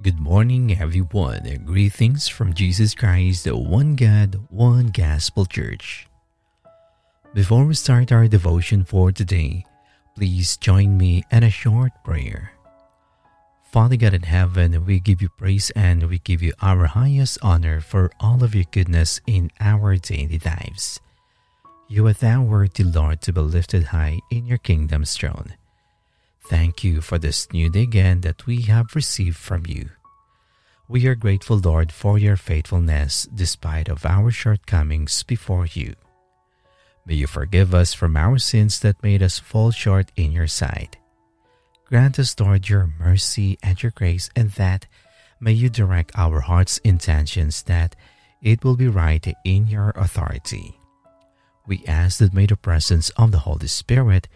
Good morning, everyone, and greetings from Jesus Christ, the one God, one gospel church. Before we start our devotion for today, please join me in a short prayer. Father God in heaven, we give you praise and we give you our highest honor for all of your goodness in our daily lives. You are thou worthy, Lord, to be lifted high in your kingdom's throne. Thank you for this new day again that we have received from you. We are grateful, Lord, for your faithfulness despite of our shortcomings before you. May you forgive us from our sins that made us fall short in your sight. Grant us, Lord, your mercy and your grace, and that may you direct our heart's intentions that it will be right in your authority. We ask that may the presence of the Holy Spirit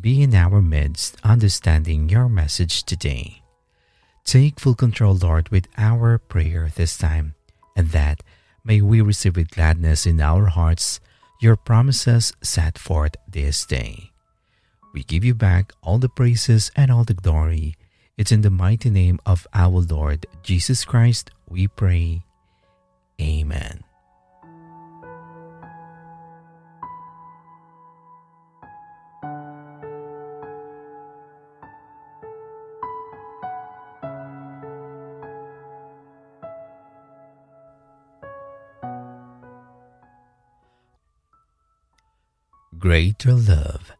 be in our midst, understanding your message today. Take full control, Lord, with our prayer this time, and that may we receive with gladness in our hearts your promises set forth this day. We give you back all the praises and all the glory. It's in the mighty name of our Lord Jesus Christ we pray. Amen. Greater Love.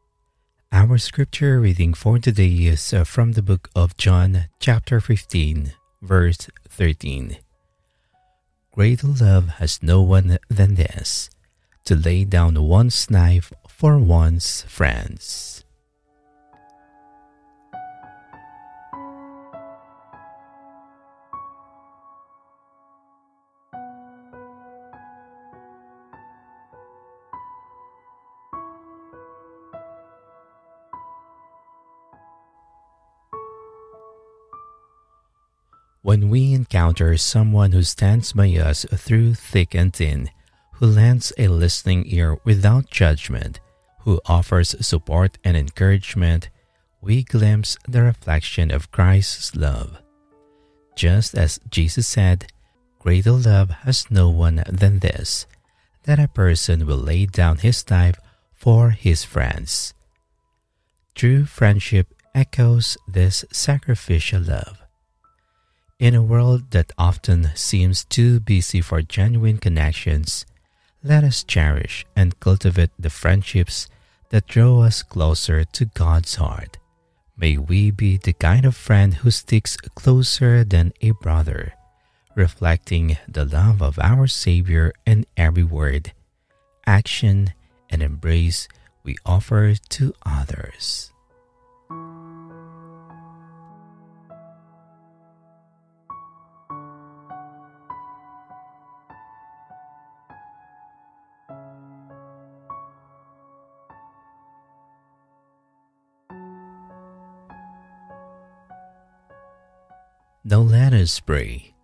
Our scripture reading for today is uh, from the book of John, chapter 15, verse 13. Greater love has no one than this, to lay down one's life for one's friends. When we encounter someone who stands by us through thick and thin, who lends a listening ear without judgment, who offers support and encouragement, we glimpse the reflection of Christ's love. Just as Jesus said, Greater love has no one than this, that a person will lay down his life for his friends. True friendship echoes this sacrificial love. In a world that often seems too busy for genuine connections, let us cherish and cultivate the friendships that draw us closer to God's heart. May we be the kind of friend who sticks closer than a brother, reflecting the love of our Savior in every word, action, and embrace we offer to others. Now let us pray.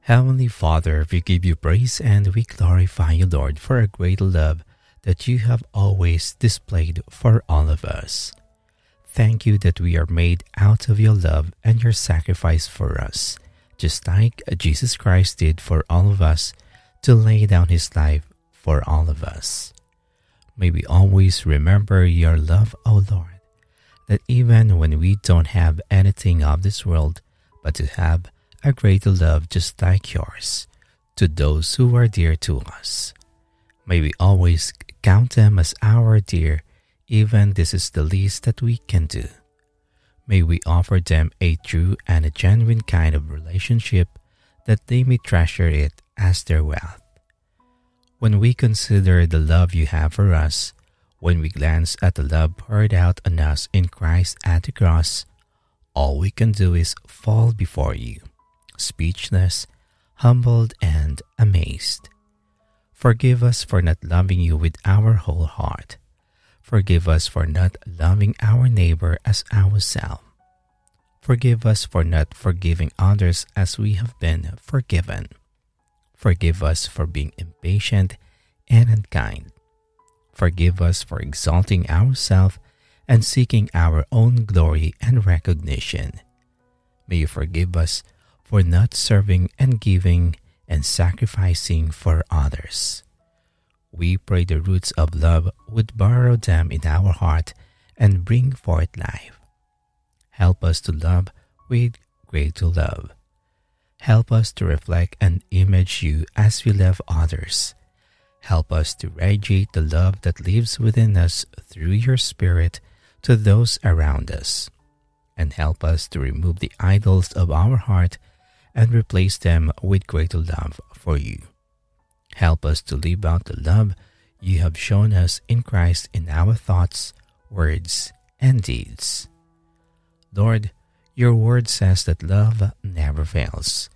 Heavenly Father, we give you praise and we glorify you, Lord, for a great love that you have always displayed for all of us. Thank you that we are made out of your love and your sacrifice for us, just like Jesus Christ did for all of us to lay down his life for all of us. May we always remember your love, O Lord, that even when we don't have anything of this world, but to have a greater love just like yours to those who are dear to us. May we always count them as our dear, even this is the least that we can do. May we offer them a true and a genuine kind of relationship that they may treasure it as their wealth. When we consider the love you have for us, when we glance at the love poured out on us in Christ at the cross, all we can do is fall before you, speechless, humbled, and amazed. Forgive us for not loving you with our whole heart. Forgive us for not loving our neighbor as ourselves. Forgive us for not forgiving others as we have been forgiven. Forgive us for being impatient and unkind. Forgive us for exalting ourselves and seeking our own glory and recognition. May you forgive us for not serving and giving and sacrificing for others. We pray the roots of love would burrow them in our heart and bring forth life. Help us to love with greater love. Help us to reflect and image you as we love others. Help us to radiate the love that lives within us through your Spirit to those around us. And help us to remove the idols of our heart and replace them with greater love for you. Help us to live out the love you have shown us in Christ in our thoughts, words, and deeds. Lord, your word says that love never fails.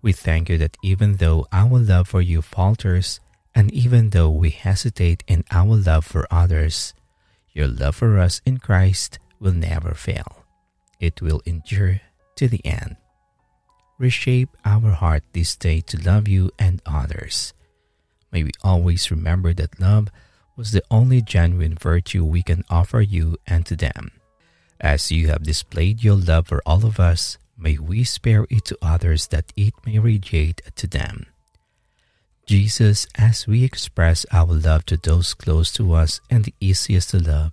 We thank you that even though our love for you falters, and even though we hesitate in our love for others, your love for us in Christ will never fail. It will endure to the end. Reshape our heart this day to love you and others. May we always remember that love was the only genuine virtue we can offer you and to them. As you have displayed your love for all of us, may we spare it to others that it may radiate to them. Jesus, as we express our love to those close to us and the easiest to love,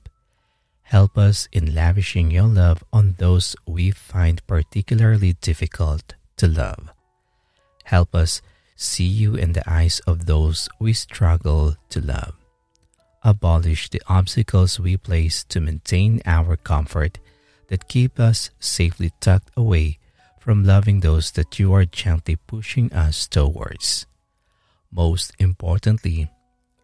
help us in lavishing your love on those we find particularly difficult to love. Help us see you in the eyes of those we struggle to love abolish the obstacles we place to maintain our comfort that keep us safely tucked away from loving those that you are gently pushing us towards. Most importantly,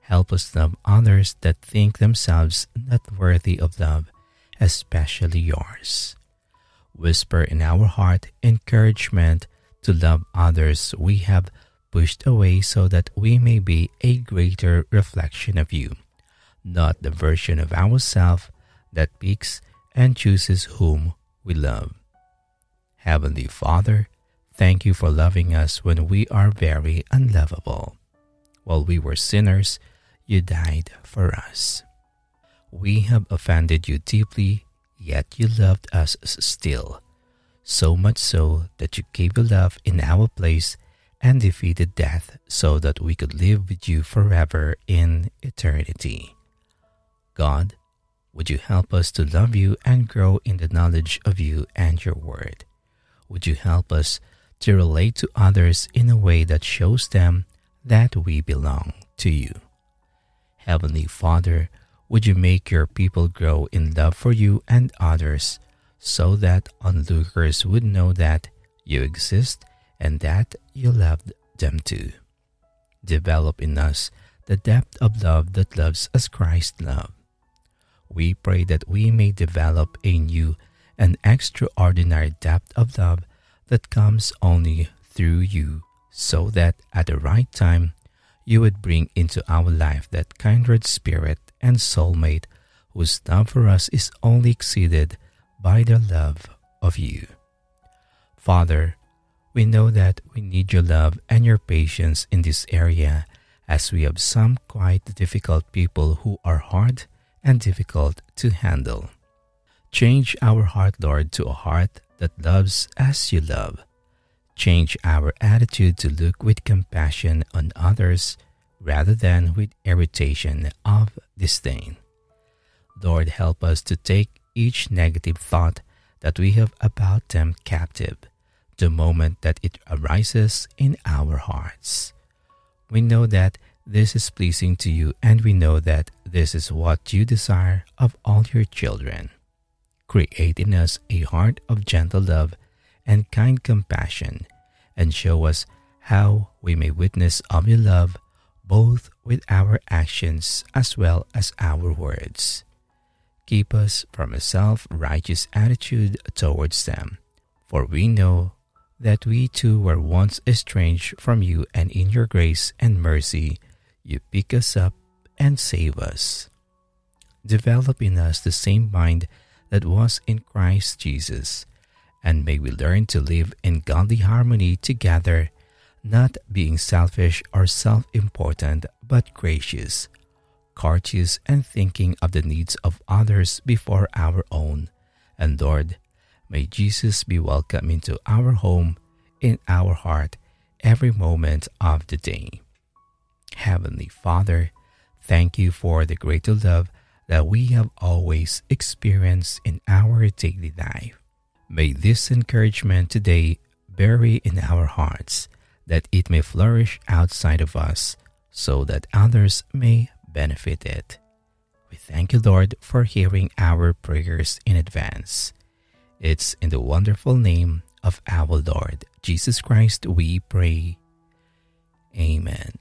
help us love others that think themselves not worthy of love, especially yours. Whisper in our heart encouragement to love others we have pushed away so that we may be a greater reflection of you not the version of ourselves that picks and chooses whom we love. Heavenly Father, thank you for loving us when we are very unlovable. While we were sinners, you died for us. We have offended you deeply, yet you loved us still, so much so that you gave your love in our place and defeated death so that we could live with you forever in eternity. God, would you help us to love you and grow in the knowledge of you and your word? Would you help us to relate to others in a way that shows them that we belong to you? Heavenly Father, would you make your people grow in love for you and others so that onlookers would know that you exist and that you loved them too? Develop in us the depth of love that loves as Christ loved we pray that we may develop a new and extraordinary depth of love that comes only through you, so that at the right time you would bring into our life that kindred spirit and soulmate whose love for us is only exceeded by the love of you. Father, we know that we need your love and your patience in this area as we have some quite difficult people who are hard and difficult to handle. Change our heart, Lord, to a heart that loves as you love. Change our attitude to look with compassion on others rather than with irritation of disdain. Lord, help us to take each negative thought that we have about them captive the moment that it arises in our hearts. We know that this is pleasing to you, and we know that this is what you desire of all your children. Create in us a heart of gentle love and kind compassion, and show us how we may witness of your love both with our actions as well as our words. Keep us from a self righteous attitude towards them, for we know that we too were once estranged from you, and in your grace and mercy you pick us up and save us. Develop in us the same mind that was in Christ Jesus, and may we learn to live in godly harmony together, not being selfish or self important, but gracious, courteous, and thinking of the needs of others before our own. And Lord, may Jesus be welcome into our home, in our heart every moment of the day. Heavenly Father, thank you for the greater love that we have always experienced in our daily life. May this encouragement today bury in our hearts that it may flourish outside of us so that others may benefit it. We thank you, Lord, for hearing our prayers in advance. It's in the wonderful name of our Lord Jesus Christ we pray. Amen.